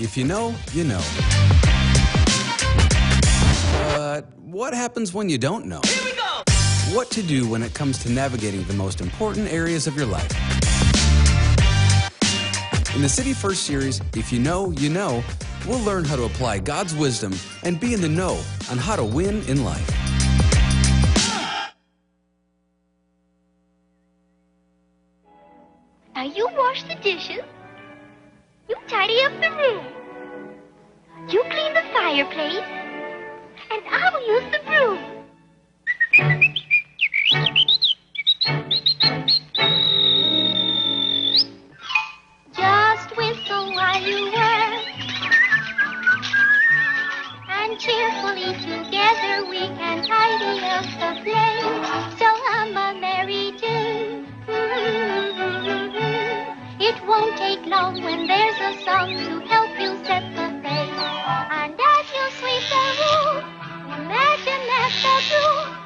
If you know, you know. But what happens when you don't know? Here we go! What to do when it comes to navigating the most important areas of your life. In the City First series, If You Know, You Know, we'll learn how to apply God's wisdom and be in the know on how to win in life. Now you wash the dishes. You tidy up the room. You clean the fireplace. And I'll use the broom. Just whistle while you work. And cheerfully together we can tidy up the place. So hum a merry tune. It won't take long when there's a song to help you set the pace. And as you sweep the room, imagine that the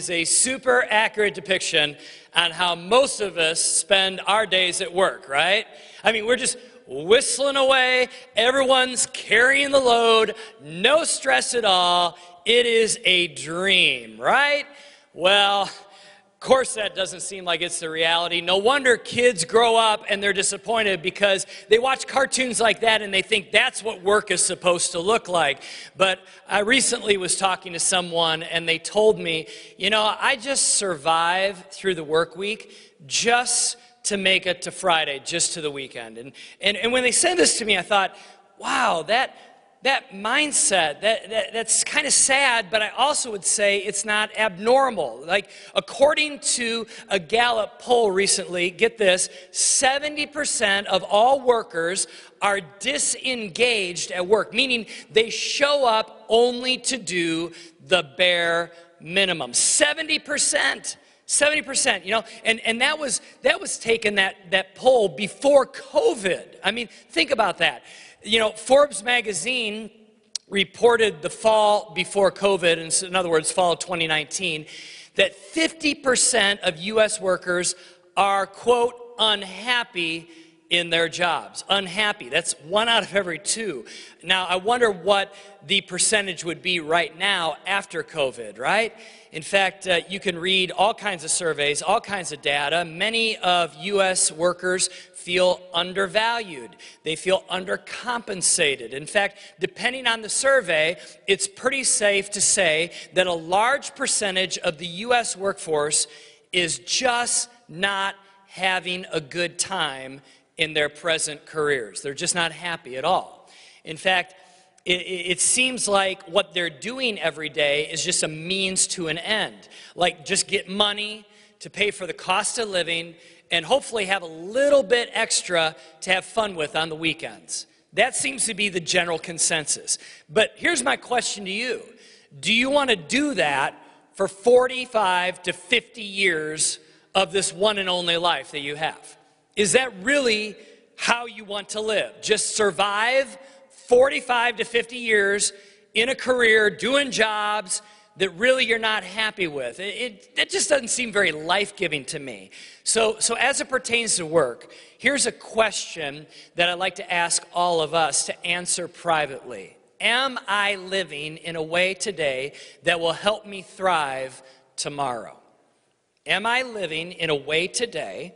is a super accurate depiction on how most of us spend our days at work, right? I mean, we're just whistling away, everyone's carrying the load, no stress at all. It is a dream, right? Well, of course, that doesn't seem like it's the reality. No wonder kids grow up and they're disappointed because they watch cartoons like that and they think that's what work is supposed to look like. But I recently was talking to someone and they told me, you know, I just survive through the work week just to make it to Friday, just to the weekend. And, and, and when they said this to me, I thought, wow, that, that mindset, that, that, that's kind of sad, but I also would say it's not abnormal. Like, according to a Gallup poll recently, get this 70% of all workers are disengaged at work, meaning they show up only to do the bare minimum. 70%. 70%, you know, and, and that was that was taken that, that poll before COVID. I mean, think about that. You know, Forbes magazine reported the fall before COVID, in other words, fall of 2019, that 50% of US workers are, quote, unhappy in their jobs. Unhappy. That's one out of every two. Now, I wonder what the percentage would be right now after COVID, right? In fact, uh, you can read all kinds of surveys, all kinds of data. Many of U.S. workers feel undervalued. They feel undercompensated. In fact, depending on the survey, it's pretty safe to say that a large percentage of the U.S. workforce is just not having a good time in their present careers. They're just not happy at all. In fact, it, seems like what they're doing every day is just a means to an end. Like just get money to pay for the cost of living and hopefully have a little bit extra to have fun with on the weekends. That seems to be the general consensus. But here's my question to you Do you want to do that for 45 to 50 years of this one and only life that you have? Is that really how you want to live? Just survive 45 to 50 years in a career doing jobs that really you're not happy with. It, that just doesn't seem very life giving to me. So, so, as it pertains to work, here's a question that I'd like to ask all of us to answer privately Am I living in a way today that will help me thrive tomorrow? Am I living in a way today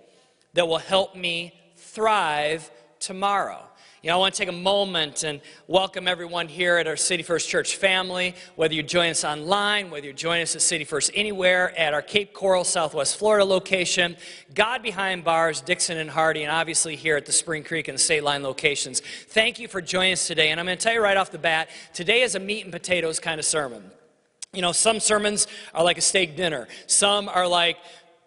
that will help me thrive tomorrow? You know, I want to take a moment and welcome everyone here at our City First Church family, whether you join us online, whether you join us at City First anywhere, at our Cape Coral, Southwest Florida location, God Behind Bars, Dixon and Hardy, and obviously here at the Spring Creek and State Line locations. Thank you for joining us today. And I'm going to tell you right off the bat, today is a meat and potatoes kind of sermon. You know, some sermons are like a steak dinner. Some are like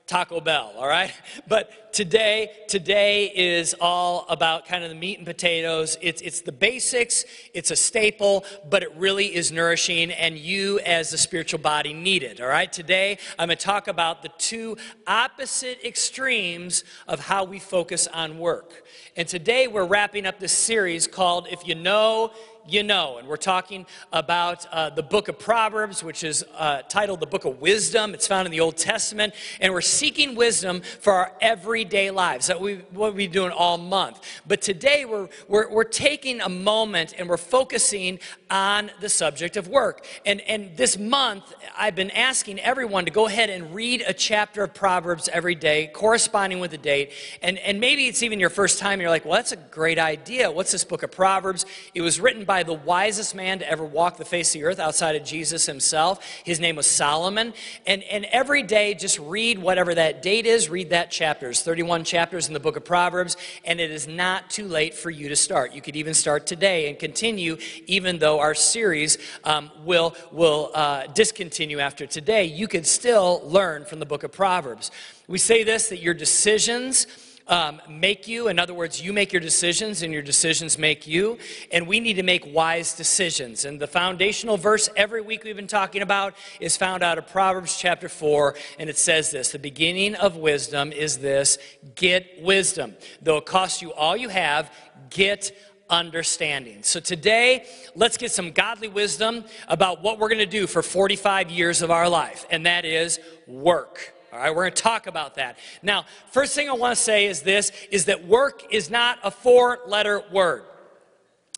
Taco Bell, all right? But today, today is all about kind of the meat and potatoes. It's, it's the basics, it's a staple, but it really is nourishing, and you as the spiritual body need it, all right? Today, I'm going to talk about the two opposite extremes of how we focus on work. And today, we're wrapping up this series called If You Know, you know. And we're talking about uh, the book of Proverbs, which is uh, titled the Book of Wisdom. It's found in the Old Testament. And we're seeking wisdom for our everyday lives. That we, what we've been doing all month. But today we're, we're, we're taking a moment and we're focusing on the subject of work. And, and this month, I've been asking everyone to go ahead and read a chapter of Proverbs every day, corresponding with the date. And, and maybe it's even your first time. You're like, well, that's a great idea. What's this book of Proverbs? It was written by the wisest man to ever walk the face of the earth outside of Jesus himself. His name was Solomon. And, and every day, just read whatever that date is, read that chapter. There's 31 chapters in the book of Proverbs, and it is not too late for you to start. You could even start today and continue, even though our series um, will, will uh, discontinue after today. You could still learn from the book of Proverbs. We say this that your decisions, um, make you. In other words, you make your decisions and your decisions make you. And we need to make wise decisions. And the foundational verse every week we've been talking about is found out of Proverbs chapter 4. And it says this The beginning of wisdom is this get wisdom. Though it costs you all you have, get understanding. So today, let's get some godly wisdom about what we're going to do for 45 years of our life, and that is work. All right, we're going to talk about that. Now, first thing I want to say is this is that work is not a four-letter word.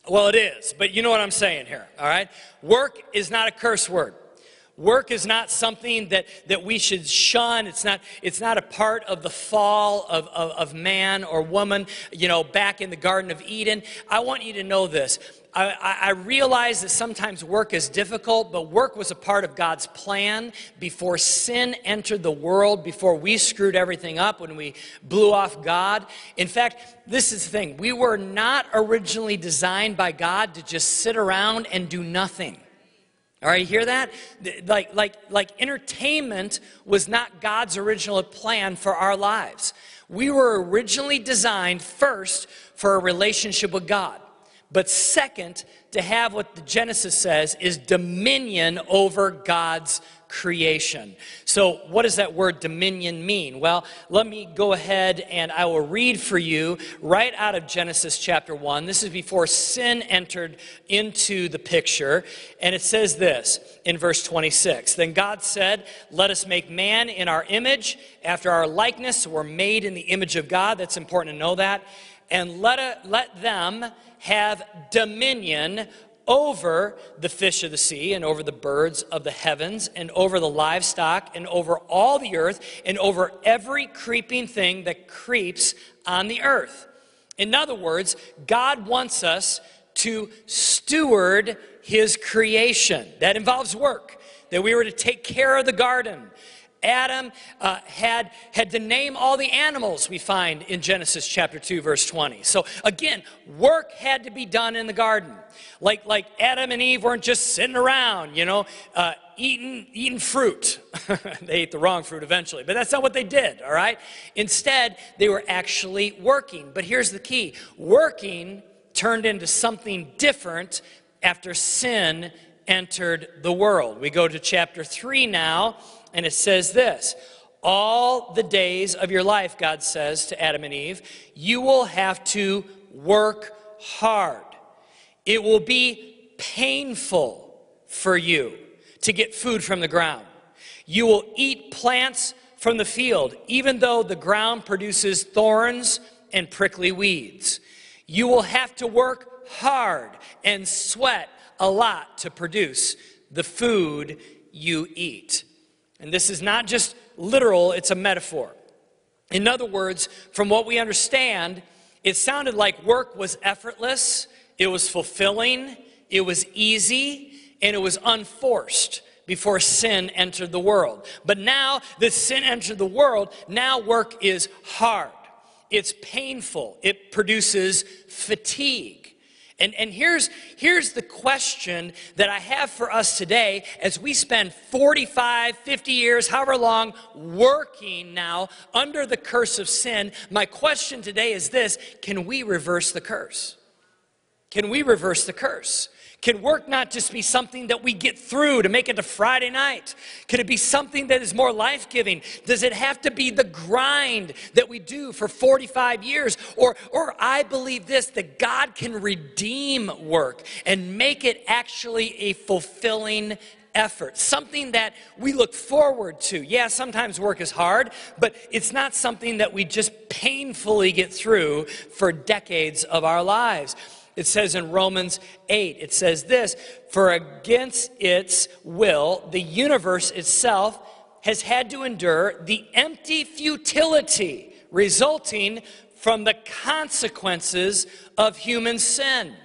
Well, it is, but you know what I'm saying here, all right? Work is not a curse word. Work is not something that, that we should shun. It's not, it's not a part of the fall of, of, of man or woman, you know, back in the Garden of Eden. I want you to know this. I, I, realize that sometimes work is difficult, but work was a part of God's plan before sin entered the world, before we screwed everything up, when we blew off God. In fact, this is the thing we were not originally designed by God to just sit around and do nothing. All right, you hear that? Like, like, like entertainment was not God's original plan for our lives. We were originally designed first for a relationship with God. But second, to have what the Genesis says is dominion over God's creation. So, what does that word dominion mean? Well, let me go ahead and I will read for you right out of Genesis chapter 1. This is before sin entered into the picture. And it says this in verse 26 Then God said, Let us make man in our image, after our likeness. We're made in the image of God. That's important to know that. And let, a, let them have dominion over the fish of the sea and over the birds of the heavens and over the livestock and over all the earth and over every creeping thing that creeps on the earth. In other words, God wants us to steward his creation. That involves work, that we were to take care of the garden, Adam uh, had, had to name all the animals we find in Genesis chapter 2, verse 20. So again, work had to be done in the garden. Like, like Adam and Eve weren't just sitting around, you know, uh, eating, eating fruit. they ate the wrong fruit eventually, but that's not what they did, all right? Instead, they were actually working. But here's the key working turned into something different after sin entered the world. We go to chapter 3 now and it says this All the days of your life, God says to Adam and Eve, you will have to work hard. It will be painful for you to get food from the ground. You will eat plants from the field, even though the ground produces thorns and prickly weeds. You will have to work hard and sweat a lot to produce the food you eat. And this is not just literal, it's a metaphor. In other words, from what we understand, it sounded like work was effortless, it was fulfilling, it was easy, and it was unforced before sin entered the world. But now that sin entered the world, now work is hard. It's painful. It produces fatigue. And, and here's, here's the question that I have for us today as we spend 45, 50 years, however long, working now under the curse of sin. My question today is this Can we reverse the curse? Can we reverse the curse? Can work not just be something that we get through to make it to Friday night? Can it be something that is more life giving? Does it have to be the grind that we do for 45 years? Or, or I believe this that God can redeem work and make it actually a fulfilling effort, something that we look forward to. Yeah, sometimes work is hard, but it's not something that we just painfully get through for decades of our lives. It says in Romans 8, it says this For against its will, the universe itself has had to endure the empty futility resulting from the consequences of human sin.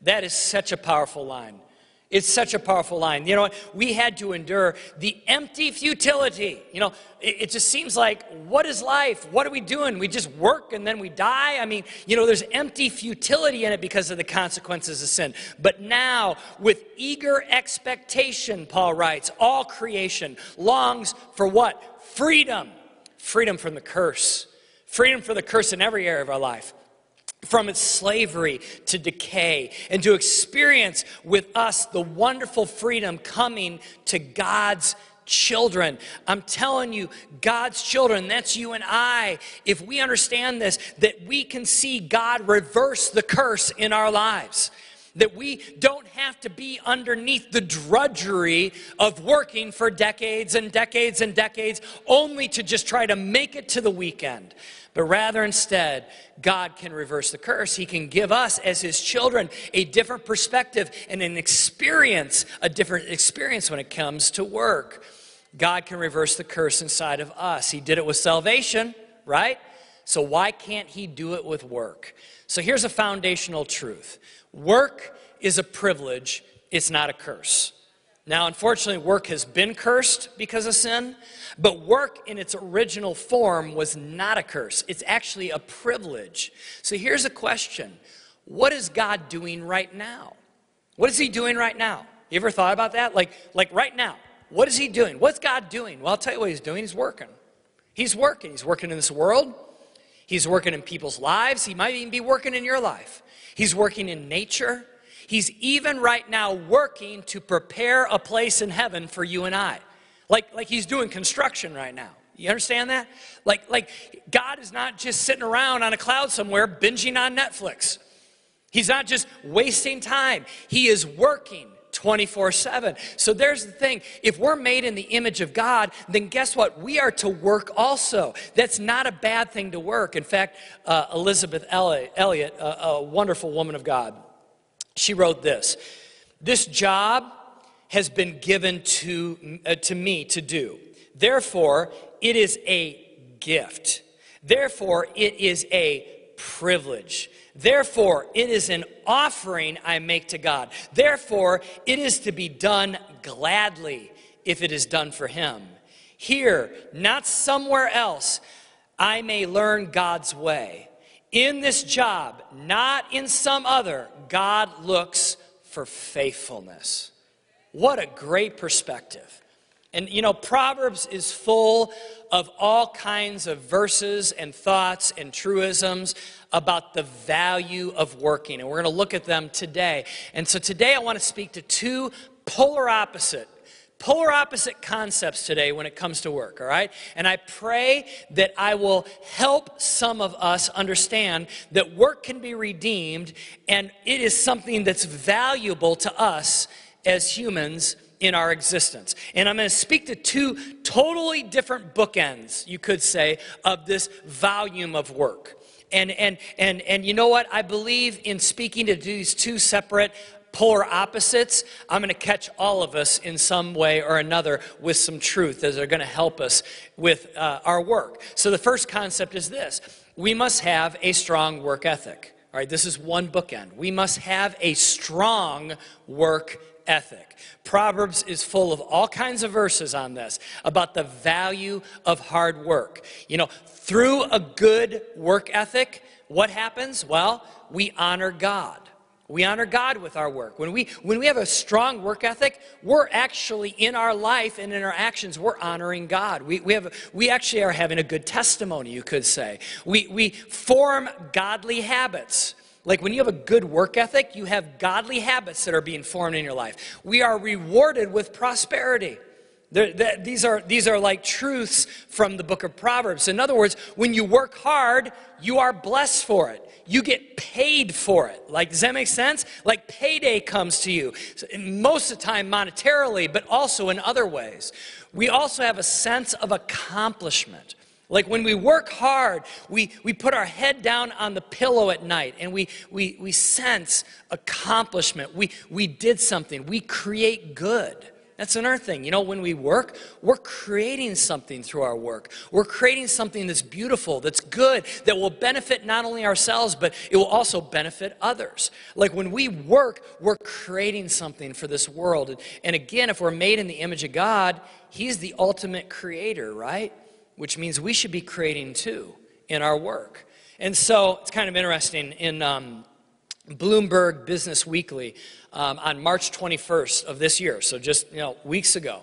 That is such a powerful line. It's such a powerful line. You know, we had to endure the empty futility. You know, it, it, just seems like, what is life? What are we doing? We just work and then we die? I mean, you know, there's empty futility in it because of the consequences of sin. But now, with eager expectation, Paul writes, all creation longs for what? Freedom. Freedom from the curse. Freedom for the curse in every area of our life from its slavery to decay and to experience with us the wonderful freedom coming to God's children. I'm telling you, God's children, that's you and I. If we understand this, that we can see God reverse the curse in our lives. That we don't have to be underneath the drudgery of working for decades and decades and decades only to just try to make it to the weekend but rather instead, God can reverse the curse. He can give us, as His children, a different perspective and an experience, a different experience when it comes to work. God can reverse the curse inside of us. He did it with salvation, right? So why can't He do it with work? So here's a foundational truth work is a privilege, it's not a curse. Now, unfortunately, work has been cursed because of sin, but work in its original form was not a curse. It's actually a privilege. So here's a question What is God doing right now? What is He doing right now? You ever thought about that? Like, like right now, what is He doing? What's God doing? Well, I'll tell you what He's doing. He's working. He's working. He's working in this world, He's working in people's lives, He might even be working in your life. He's working in nature. He's even right now working to prepare a place in heaven for you and I. Like, like he's doing construction right now. You understand that? Like, like God is not just sitting around on a cloud somewhere binging on Netflix. He's not just wasting time. He is working 24 7. So there's the thing. If we're made in the image of God, then guess what? We are to work also. That's not a bad thing to work. In fact, uh, Elisabeth Elliot, a, a wonderful woman of God, she wrote this This job has been given to, uh, to me to do. Therefore, it is a gift. Therefore, it is a privilege. Therefore, it is an offering I make to God. Therefore, it is to be done gladly if it is done for Him. Here, not somewhere else, I may learn God's way. In this job, not in some other, God looks for faithfulness. What a great perspective. And you know, Proverbs is full of all kinds of verses and thoughts and truisms about the value of working. And we're going to look at them today. And so today I want to speak to two polar opposite polar opposite concepts today when it comes to work, all right? And I pray that I will help some of us understand that work can be redeemed and it is something that's valuable to us as humans in our existence. And I'm going to speak to two totally different bookends, you could say, of this volume of work. And, and, and, and you know what? I believe in speaking to these two separate polar opposites, I'm going to catch all of us in some way or another with some truth that are going to help us with uh, our work. So the first concept is this we must have a strong work ethic. All right, this is one bookend. We must have a strong work ethic. Proverbs is full of all kinds of verses on this about the value of hard work. You know, through a good work ethic, what happens? Well, we honor God. We honor God with our work. When we, when we have a strong work ethic, we're actually in our life and in our actions, we're honoring God. We, we, have, we actually are having a good testimony, you could say. We, we form godly habits. Like when you have a good work ethic, you have godly habits that are being formed in your life. We are rewarded with prosperity. These, are, these are like truths from the book of Proverbs. In other words, when you work hard, you are blessed for it you get paid for it. Like, does that make sense? Like, payday comes to you, most of the time monetarily, but also in other ways. We also have a sense of accomplishment. Like when we work hard, we, we put our head down on the pillow at night and we, we, we sense accomplishment. We, we did something, we create good. That's another thing. You know, when we work, we're creating something through our work. We're creating something that's beautiful, that's good, that will benefit not only ourselves, but it will also benefit others. Like when we work, we're creating something for this world. And again, if we're made in the image of God, He's the ultimate creator, right? Which means we should be creating too in our work. And so it's kind of interesting. In um, Bloomberg Business Weekly, um, on March 21st of this year, so just you know weeks ago,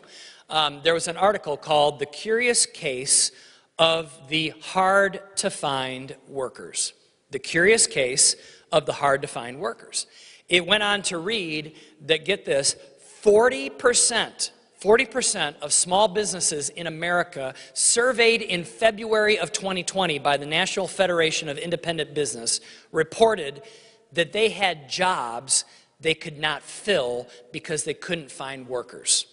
um, there was an article called "The Curious Case of the Hard to Find Workers." The curious case of the hard to find workers. It went on to read that get this, 40 percent 40% of small businesses in America surveyed in February of 2020 by the National Federation of Independent Business reported that they had jobs they could not fill because they couldn't find workers.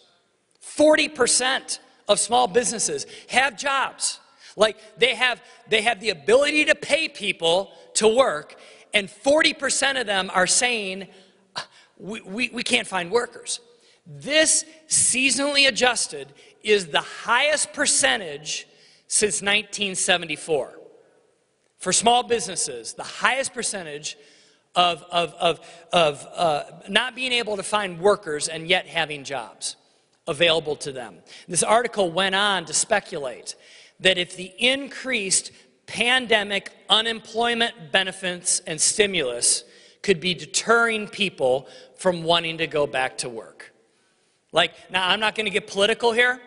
40% of small businesses have jobs. Like they have, they have the ability to pay people to work, and 40% of them are saying, we, we, we can't find workers. This seasonally adjusted is the highest percentage since 1974. For small businesses, the highest percentage of, of, of, of uh, not being able to find workers and yet having jobs available to them. This article went on to speculate that if the increased pandemic unemployment benefits and stimulus could be deterring people from wanting to go back to work. Like, now I'm not going to get political here,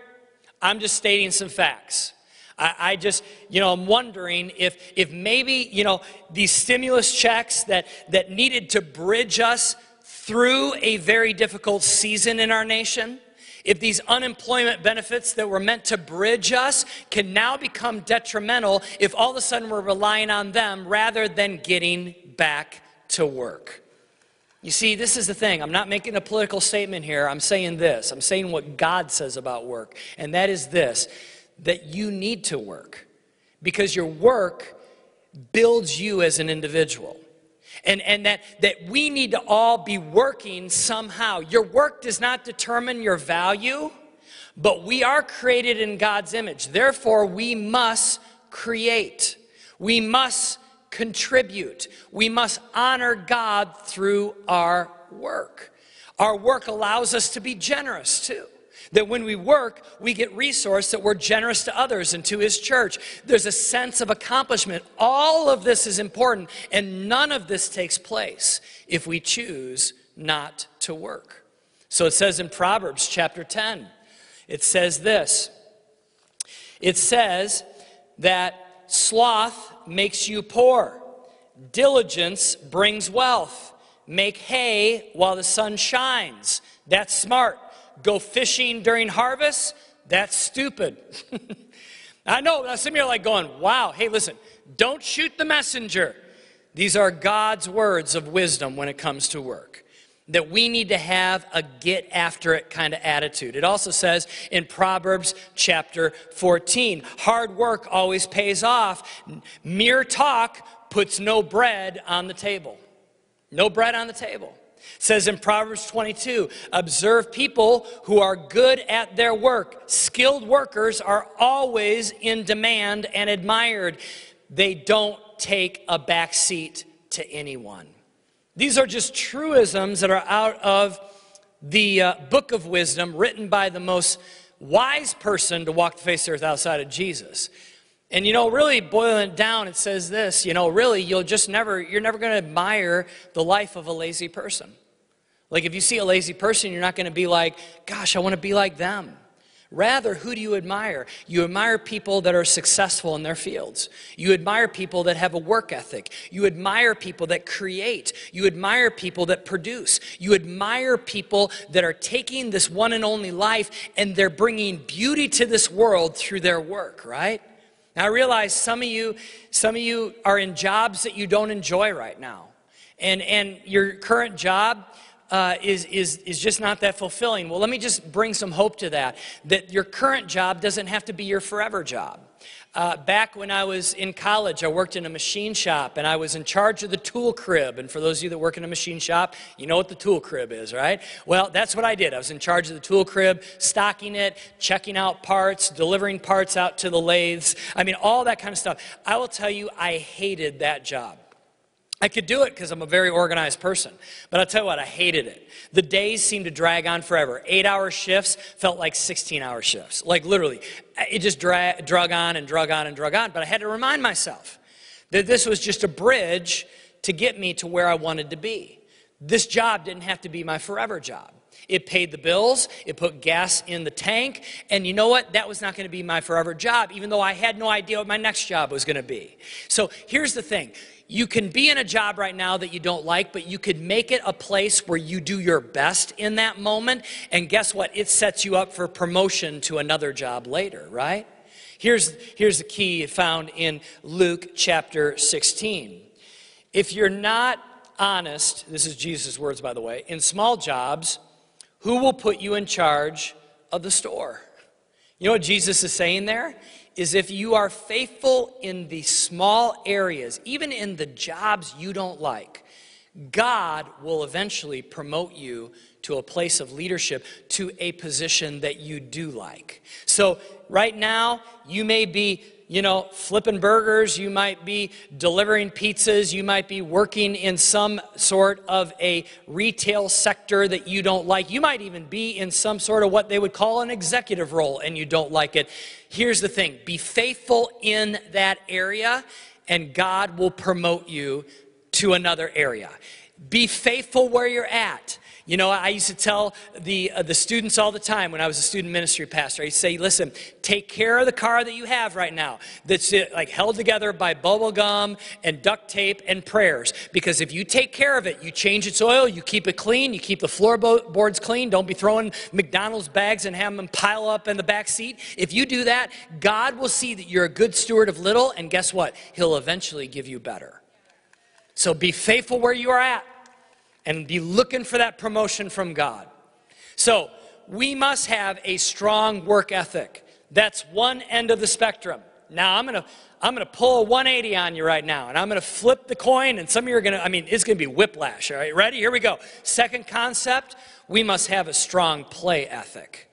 I'm just stating some facts. I, I just, you know, I'm wondering if, if maybe, you know, these stimulus checks that, that needed to bridge us through a very difficult season in our nation, if these unemployment benefits that were meant to bridge us can now become detrimental if all of a sudden we're relying on them rather than getting back to work. You see, this is the thing. I'm not making a political statement here. I'm saying this. I'm saying what God says about work, and that is this that you need to work because your work builds you as an individual. And, and that, that we need to all be working somehow. Your work does not determine your value, but we are created in God's image. Therefore, we must create. We must contribute. We must honor God through our work. Our work allows us to be generous too. That when we work, we get resource that we're generous to others and to his church. There's a sense of accomplishment. All of this is important, and none of this takes place if we choose not to work. So it says in Proverbs chapter 10, it says this. It says that sloth makes you poor, diligence brings wealth. Make hay while the sun shines. That's smart go fishing during harvest, that's stupid. I know, some of you are like going, wow, hey, listen, don't shoot the messenger. These are God's words of wisdom when it comes to work. That we need to have a get after it kind of attitude. It also says in Proverbs chapter 14 hard work always pays off, mere talk puts no bread on the table. No bread on the table says in Proverbs 22 observe people who are good at their work. Skilled workers are always in demand and admired. They don't take a back seat to anyone. These are just truisms that are out of the uh, book of wisdom written by the most wise person to walk the face of the earth outside of Jesus. And you know, really boiling it down, it says this, you know, really you'll just never, you're never going to admire the life of a lazy person. Like if you see a lazy person, you're not going to be like, gosh, I want to be like them. Rather, who do you admire? You admire people that are successful in their fields. You admire people that have a work ethic. You admire people that create. You admire people that produce. You admire people that are taking this one and only life and they're bringing beauty to this world through their work, right? Now I realize some of you, some of you are in jobs that you don't enjoy right now. And, and your current job, uh, is, is, is just not that fulfilling. Well, let me just bring some hope to that. That your current job doesn't have to be your forever job. Uh, back when I was in college, I worked in a machine shop and I was in charge of the tool crib. And for those of you that work in a machine shop, you know what the tool crib is, right? Well, that's what I did. I was in charge of the tool crib, stocking it, checking out parts, delivering parts out to the lathes. I mean, all that kind of stuff. I will tell you, I hated that job. I could do it because I'm a very organized person. But I'll tell you what, I hated it. The days seemed to drag on forever. Eight hour shifts felt like 16 hour shifts. Like literally, it just dra- drug on and drug on and drug on. But I had to remind myself that this was just a bridge to get me to where I wanted to be. This job didn't have to be my forever job. It paid the bills, it put gas in the tank, and you know what? That was not going to be my forever job, even though I had no idea what my next job was going to be. So here's the thing you can be in a job right now that you don't like, but you could make it a place where you do your best in that moment. And guess what? It sets you up for promotion to another job later, right? Here's, here's the key found in Luke chapter 16. If you're not honest, this is Jesus' words, by the way, in small jobs, who will put you in charge of the store? You know what Jesus is saying there? Is if you are faithful in the small areas, even in the jobs you don't like, God will eventually promote you to a place of leadership, to a position that you do like. So, right now, you may be you know, flipping burgers, you might be delivering pizzas, you might be working in some sort of a retail sector that you don't like. You might even be in some sort of what they would call an executive role and you don't like it. Here's the thing be faithful in that area, and God will promote you to another area. Be faithful where you're at. You know, I used to tell the, uh, the students all the time when I was a student ministry pastor, I would say, listen, take care of the car that you have right now that's uh, like held together by bubble gum and duct tape and prayers. Because if you take care of it, you change its oil, you keep it clean, you keep the floorboards clean, don't be throwing McDonald's bags and have them pile up in the back seat. If you do that, God will see that you're a good steward of little, and guess what? He'll eventually give you better. So be faithful where you are at and be looking for that promotion from God. So, we must have a strong work ethic. That's one end of the spectrum. Now, I'm going to I'm going to pull a 180 on you right now, and I'm going to flip the coin, and some of you are going to, I mean, it's going to be whiplash. All right, ready? Here we go. Second concept we must have a strong play ethic.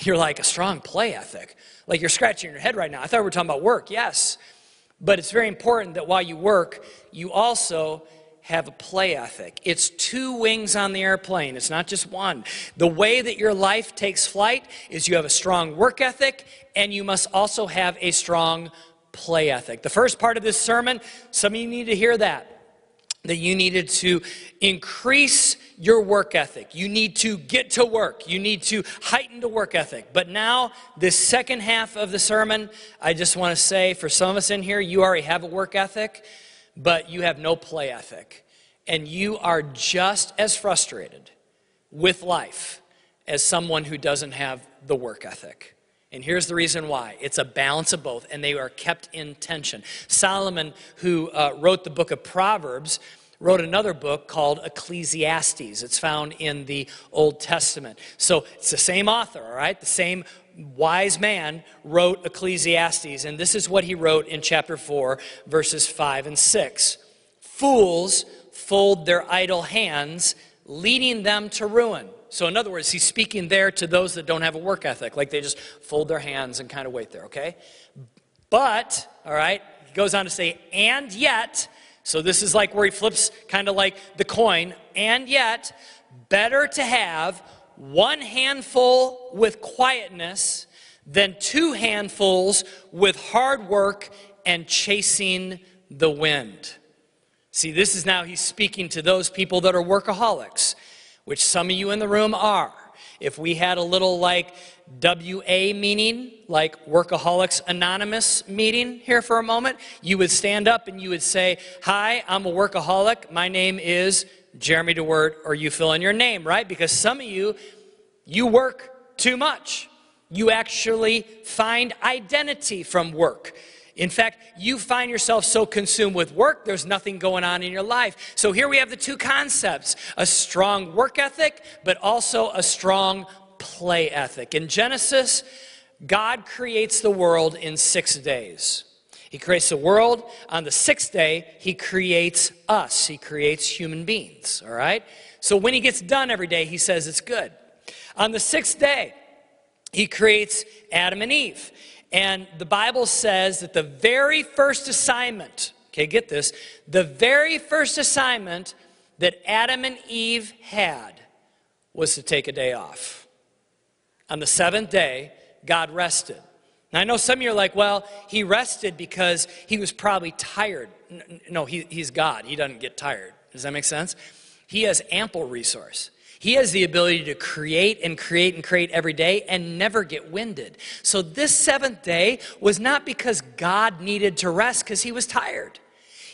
You're like, a strong play ethic? Like you're scratching your head right now. I thought we were talking about work. Yes. But it's very important that while you work, you also have a play ethic. It's two wings on the airplane, it's not just one. The way that your life takes flight is you have a strong work ethic and you must also have a strong play ethic. The first part of this sermon, some of you need to hear that. That you needed to increase your work ethic. You need to get to work. You need to heighten the work ethic. But now, this second half of the sermon, I just want to say for some of us in here, you already have a work ethic but you have no play ethic. And you are just as frustrated with life as someone who doesn't have the work ethic. And here's the reason why it's a balance of both, and they are kept in tension. Solomon, who uh, wrote the book of Proverbs, wrote another book called Ecclesiastes. It's found in the Old Testament. So it's the same author, all right? The same wise man wrote Ecclesiastes, and this is what he wrote in chapter 4, verses 5 and 6. Fools fold their idle hands, leading them to ruin. So, in other words, he's speaking there to those that don't have a work ethic, like they just fold their hands and kind of wait there, okay? But, all right, he goes on to say, and yet, so this is like where he flips kind of like the coin, and yet, better to have one handful with quietness than two handfuls with hard work and chasing the wind. See, this is now he's speaking to those people that are workaholics, which some of you in the room are. If we had a little like WA meeting, like Workaholics Anonymous meeting here for a moment, you would stand up and you would say, Hi, I'm a workaholic. My name is Jeremy DeWeerdt, or you fill in your name, right? Because some of you, you work too much. You actually find identity from work. In fact, you find yourself so consumed with work, there's nothing going on in your life. So here we have the two concepts a strong work ethic, but also a strong play ethic. In Genesis, God creates the world in six days. He creates the world. On the sixth day, He creates us. He creates human beings, all right? So when He gets done every day, He says it's good. On the sixth day, He creates Adam and Eve. And the Bible says that the very first assignment, okay, get this, the very first assignment that Adam and Eve had was to take a day off. On the seventh day, God rested. Now, I know some of you are like, well, he rested because he was probably tired. No, he, he's God. He doesn't get tired. Does that make sense? He has ample resource. He has the ability to create and create and create every day and never get winded. So, this seventh day was not because God needed to rest because he was tired.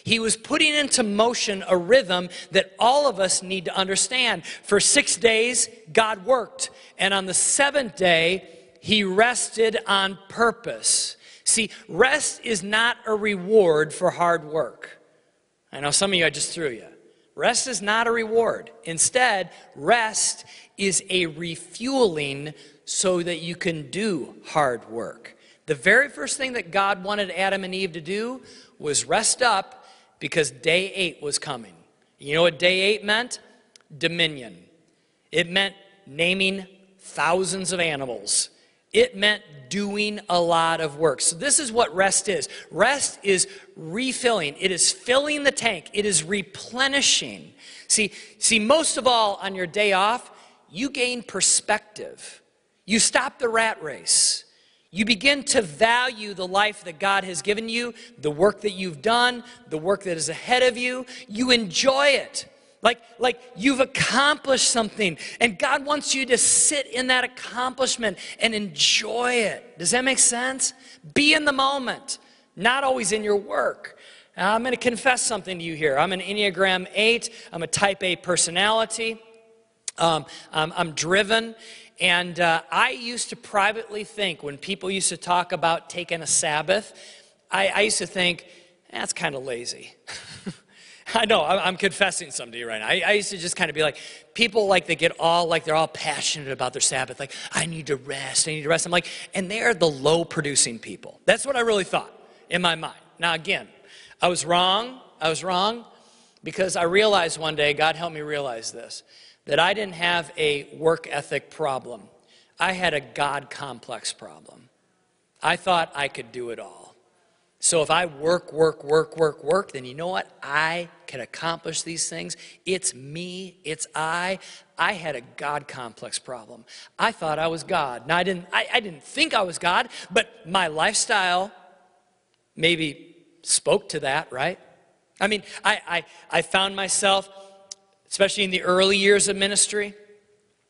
He was putting into motion a rhythm that all of us need to understand. For six days, God worked. And on the seventh day, he rested on purpose. See, rest is not a reward for hard work. I know some of you, I just threw you. Rest is not a reward. Instead, rest is a refueling so that you can do hard work. The very first thing that God wanted Adam and Eve to do was rest up because day eight was coming. You know what day eight meant? Dominion. It meant naming thousands of animals it meant doing a lot of work. So, this is what rest is rest is refilling, it is filling the tank, it is replenishing. See, see, most of all, on your day off, you gain perspective. You stop the rat race. You begin to value the life that God has given you, the work that you've done, the work that is ahead of you. You enjoy it. Like, like you've accomplished something, and God wants you to sit in that accomplishment and enjoy it. Does that make sense? Be in the moment, not always in your work. Now, I'm going to confess something to you here. I'm an Enneagram 8, I'm a type A personality, um, I'm, I'm, driven. And uh, I used to privately think when people used to talk about taking a Sabbath, I, I used to think, that's kind of lazy. I know, I'm confessing something to you right now. I, I, used to just kind of be like, people like they get all like they're all passionate about their Sabbath, like, I need to rest, I need to rest. I'm like, and they're the low producing people. That's what I really thought in my mind. Now, again, I was wrong. I was wrong because I realized one day, God helped me realize this, that I didn't have a work ethic problem. I had a God complex problem. I thought I could do it all. So if I work, work, work, work, work, then you know what? I can accomplish these things. It's me, it's I. I had a God complex problem. I thought I was God. Now I didn't I, I didn't think I was God, but my lifestyle maybe spoke to that, right? I mean, I, I, I found myself, especially in the early years of ministry,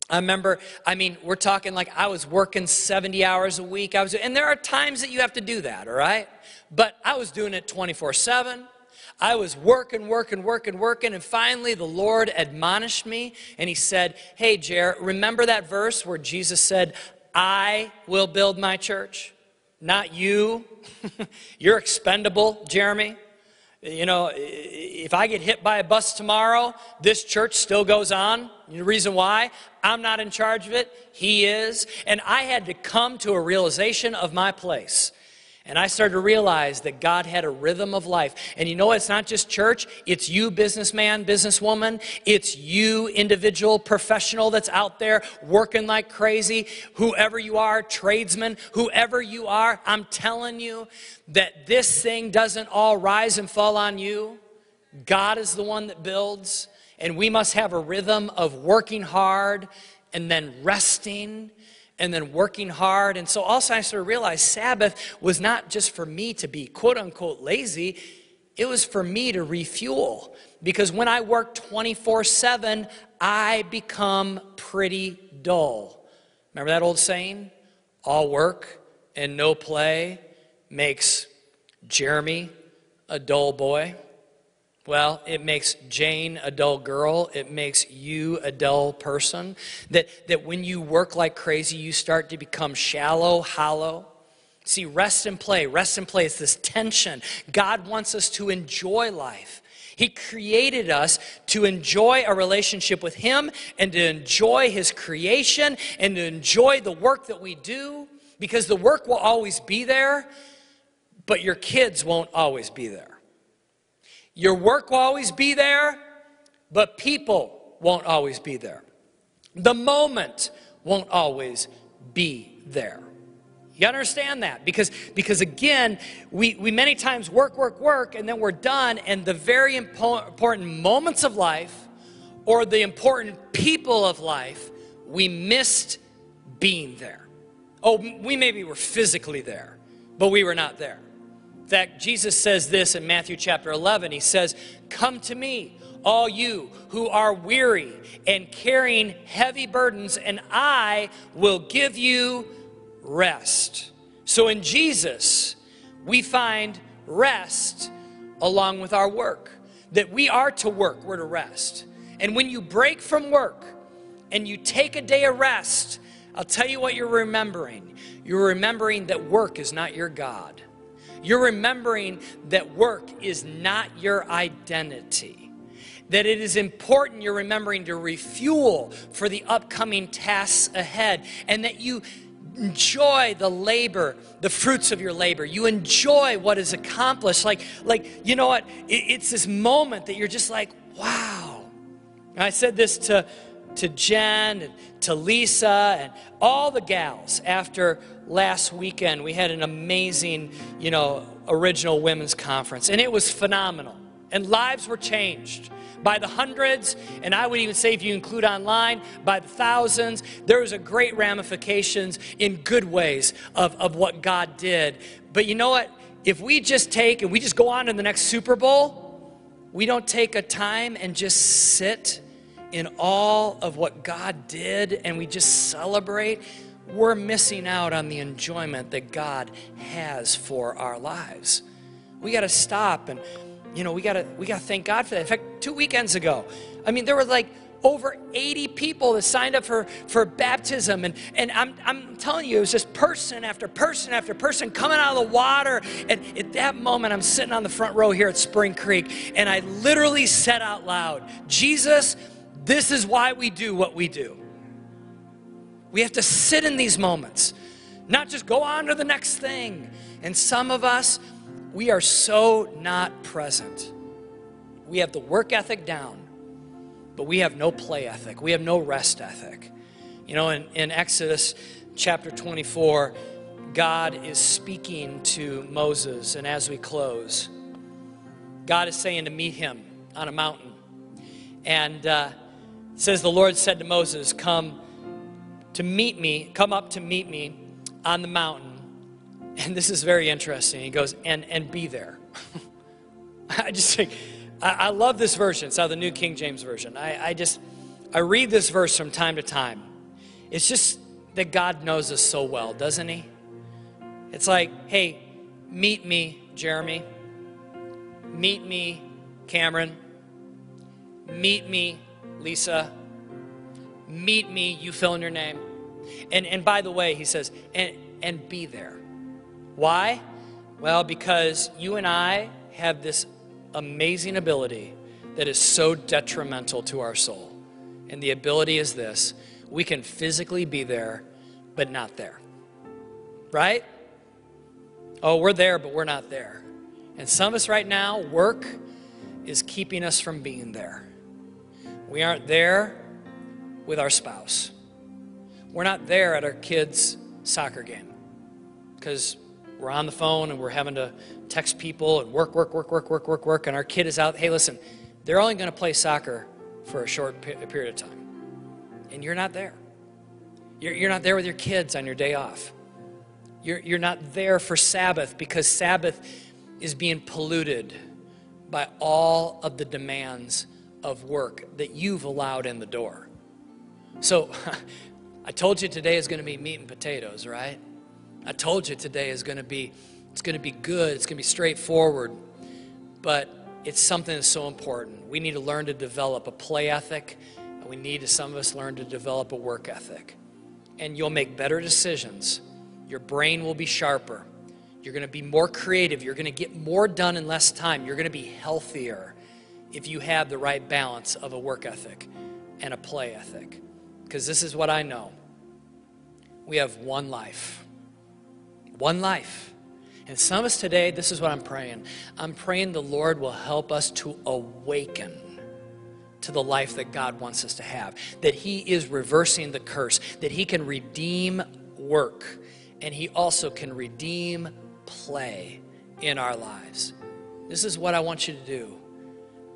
I remember, I mean, we're talking like I was working 70 hours a week. I was, and there are times that you have to do that, all right? But I was doing it 24 7. I was working, working, working, working, and finally the Lord admonished me and He said, Hey, Jer, remember that verse where Jesus said, I will build my church, not you. You're expendable, Jeremy. You know, if I get hit by a bus tomorrow, this church still goes on. The reason why? I'm not in charge of it, He is. And I had to come to a realization of my place. And I started to realize that God had a rhythm of life. And you know, it's not just church, it's you, businessman, businesswoman. It's you, individual, professional that's out there working like crazy. Whoever you are, tradesman, whoever you are, I'm telling you that this thing doesn't all rise and fall on you. God is the one that builds. And we must have a rhythm of working hard and then resting and then working hard. And so also I sort of realized Sabbath was not just for me to be quote unquote lazy, it was for me to refuel. Because when I work 24 7, I become pretty dull. Remember that old saying? All work and no play makes Jeremy a dull boy. Well, it makes Jane a dull girl. It makes you a dull person. That, that when you work like crazy, you start to become shallow, hollow. See, rest and play, rest and play is this tension. God wants us to enjoy life. He created us to enjoy a relationship with Him and to enjoy His creation and to enjoy the work that we do because the work will always be there, but your kids won't always be there. Your work will always be there, but people won't always be there. The moment won't always be there. You understand that? Because, because again, we, we many times work, work, work, and then we're done, and the very impo- important moments of life or the important people of life, we missed being there. Oh, we maybe were physically there, but we were not there. In fact, Jesus says this in Matthew chapter 11. He says, Come to me, all you who are weary and carrying heavy burdens, and I will give you rest. So in Jesus, we find rest along with our work. That we are to work, we're to rest. And when you break from work and you take a day of rest, I'll tell you what you're remembering. You're remembering that work is not your God. You're remembering that work is not your identity. That it is important you're remembering to refuel for the upcoming tasks ahead, and that you enjoy the labor, the fruits of your labor. You enjoy what is accomplished. Like, like you know what? It, it's this moment that you're just like, wow. I said this to to Jen and to Lisa and all the gals after last weekend. We had an amazing, you know, original women's conference, and it was phenomenal. And lives were changed by the hundreds, and I would even say, if you include online, by the thousands. There was a great ramifications in good ways of, of what God did. But you know what? If we just take and we just go on to the next Super Bowl, we don't take a time and just sit in all of what God did and we just celebrate, we're missing out on the enjoyment that God has for our lives. We got to stop and you know, we got to we got to thank God for that. In fact, 2 weekends ago, I mean, there were like over 80 people that signed up for, for baptism. And, and I'm, I'm telling you, it was just person after person after person coming out of the water. And at that moment, I'm sitting on the front row here at Spring Creek, and I literally said out loud, Jesus, this is why we do what we do. We have to sit in these moments, not just go on to the next thing. And some of us, we are so not present. We have the work ethic down, but we have no play ethic. We have no rest ethic. You know, in, in Exodus chapter 24, God is speaking to Moses, and as we close, God is saying to meet him on a mountain. And uh, it says, The Lord said to Moses, Come to meet me, come up to meet me on the mountain. And this is very interesting. He goes, And, and be there. I just think, I, love this version. It's out of the New King James Version. I, I just, I read this verse from time to time. It's just that God knows us so well, doesn't He? It's like, hey, meet me, Jeremy. Meet me, Cameron. Meet me, Lisa, meet me, you fill in your name. And, and by the way, he says, and, and be there. Why? Well, because you and I have this amazing ability that is so detrimental to our soul. And the ability is this we can physically be there, but not there. Right? Oh, we're there, but we're not there. And some of us right now, work is keeping us from being there. We aren't there with our spouse. We're not there at our kids' soccer game because we're on the phone and we're having to text people and work, work, work, work, work, work, work. And our kid is out. Hey, listen, they're only going to play soccer for a short period of time. And you're not there. You're, you're not there with your kids on your day off. You're, you're not there for Sabbath because Sabbath is being polluted by all of the demands of work that you've allowed in the door. So, I told you today is going to be meat and potatoes, right? I told you today is going to be it's going to be good, it's going to be straightforward. But it's something that's so important. We need to learn to develop a play ethic, and we need to some of us learn to develop a work ethic. And you'll make better decisions. Your brain will be sharper. You're going to be more creative. You're going to get more done in less time. You're going to be healthier if you have the right balance of a work ethic and a play ethic. Because this is what I know we have one life. One life. And some of us today, this is what I'm praying. I'm praying the Lord will help us to awaken to the life that God wants us to have, that He is reversing the curse, that He can redeem work, and He also can redeem play in our lives. This is what I want you to do.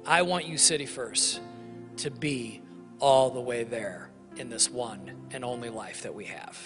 I want you, City First, to be all the way there in this one and only life that we have.